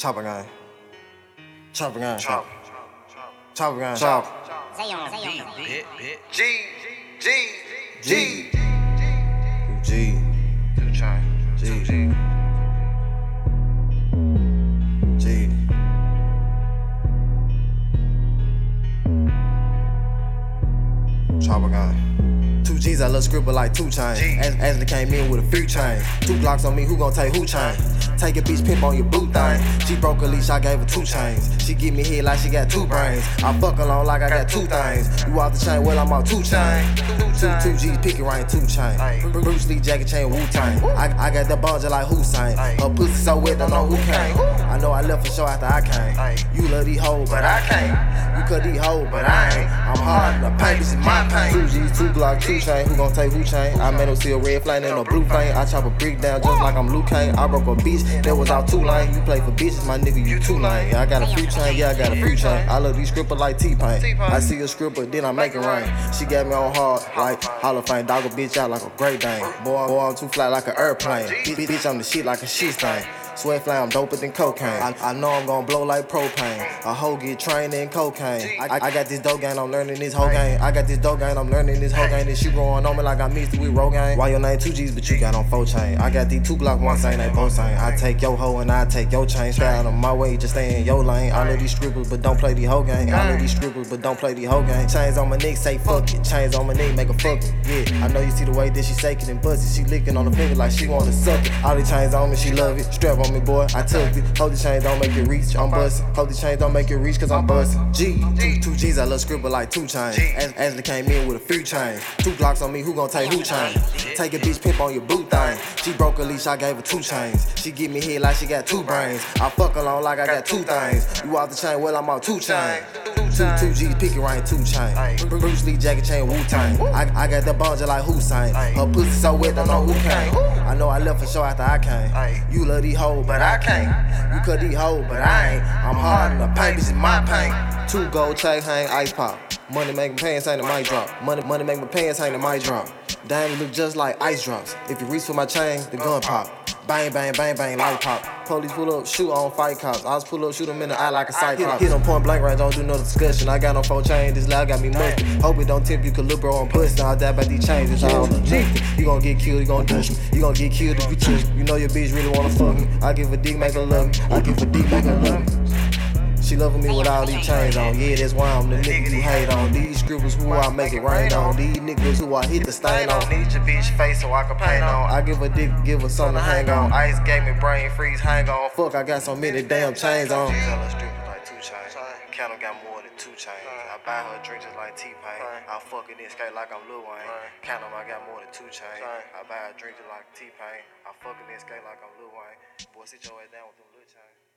Choppa gang. Choppa gang. Chop. Choppa gang. Chop. Zayon, Zayon. G. G. G. G. Two chain. Two G. G. Choppa gang. Two G's, I love scribble like two chains. As Ashley came in with a few chains. Two blocks on me, who gon' take who chain? Take a bitch pimp on your boot thing. She broke a leash, I gave her two chains. She give me head like she got two brains. I fuck along like I got two things. You off the chain, well I'm on two chain. Two two G's, pick it right, two chain. Ay. Bruce Lee, Jackie Chain, Wu Tang. I, I got the just like Hussein. Her pussy so wet, don't know who came. I know I left for sure after I came. You love these hoes, but I can't. You cut these hoes, but I ain't. I'm hard in the paint, this is my pain. Two G's, two Glock, two chain. Who gon' take who chain? I made them see a red flame and a blue flame. I chop a brick down just like I'm Luke Kane. I broke a bitch that was out two lane. You play for bitches, my nigga, you two lane. I got a few chain, yeah, I got a few chain. I love these scripper like. T-Pain. I see a scripper, then I make it rain. She got me on hard like Hall of Fame. Dog a bitch out like a great dane. Boy, boy, I'm too fly like an airplane. Bitch, bitch, I'm the shit like a shit stain. Sweat fly, I'm doper than cocaine. I, I know I'm gonna blow like propane. A hoe get trained in cocaine. I, I, got this dope game, I'm learning this whole game. I got this dope game, I'm learning this whole game. This shit growing on me like I mixed it with Rogaine. Why your name two G's, but you got on four chain? I got these two block one saying they both saying. I take your hoe and I take your chain. Stay out of my way, just stay in your lane. I know these strippers, but don't play the whole game. I know these strippers, but don't play the whole game. Chains on my neck, say fuck it. Chains on my neck, make a fuck it. Yeah, I know you see the way that she shake it and bust. She licking on the finger like she wanna suck it. All the chains on me, she love it. Strap on me, boy, I took it. Hold the chains, don't make it reach. I'm bustin'. Hold the chains, don't make it reach, cause I'm bustin'. G, two, two G's, I love scribble like two chains. As Ashley came in with a few chains. Two blocks on me, who gon' take who chain? Take a bitch pimp on your boot thing. She broke a leash, I gave her two chains. She give me head like she got two brains. I fuck along like I got two things. You off the chain, well I'm on two chain. Two, two G's, pick it right, two chain. Bruce Lee, Jackie Chain, Wu Tang. I, I got the just like Hussein. Her pussy so wet, don't know who came. I know I left for sure after I came. You love these hoes, but I can't. You cut these hoes, but I ain't. I'm hard in the paint, this is my pain. Two gold chain hang, ice pop. Money make my pants hang, the mic drop. Money, money make my pants hang, the mic drop. Diamonds look just like ice drops. If you reach for my chain, the gun pop. Bang, bang, bang, bang, light pop. Police pull up, shoot on fight cops. I was pull up, shoot them in the eye like a cyclops. Hit them point blank range, don't do no discussion. I got no phone chain, this loud got me musty. Hope it don't tip you, cause little bro on bustin'. I die by these chains, it's all. You gon' get killed, you gon' touch me. You gon' get killed if you touch me. You know your bitch really wanna fuck me. I give a dick, make her love me. I give a dick, make her love me. She loving me with all these chains on. Yeah, that's why I'm the nigga you hate on. These scribbles who I make it rain on. These niggas who I hit the stain on. Need your bitch face so I can paint on. I give a dick, give her something to hang on. Ice gave me brain freeze, hang on. Fuck, I got so many damn chains on. These other strippers like two chains. Count got more than two chains. I buy her a drink just like T-Pain. I fuck in this skate like I'm Lil Wayne. Count I got more than two chains. I buy her drinks just like T-Pain. I fuck in this skate like I'm Lil Wayne. Boy, sit your ass down with them little chains.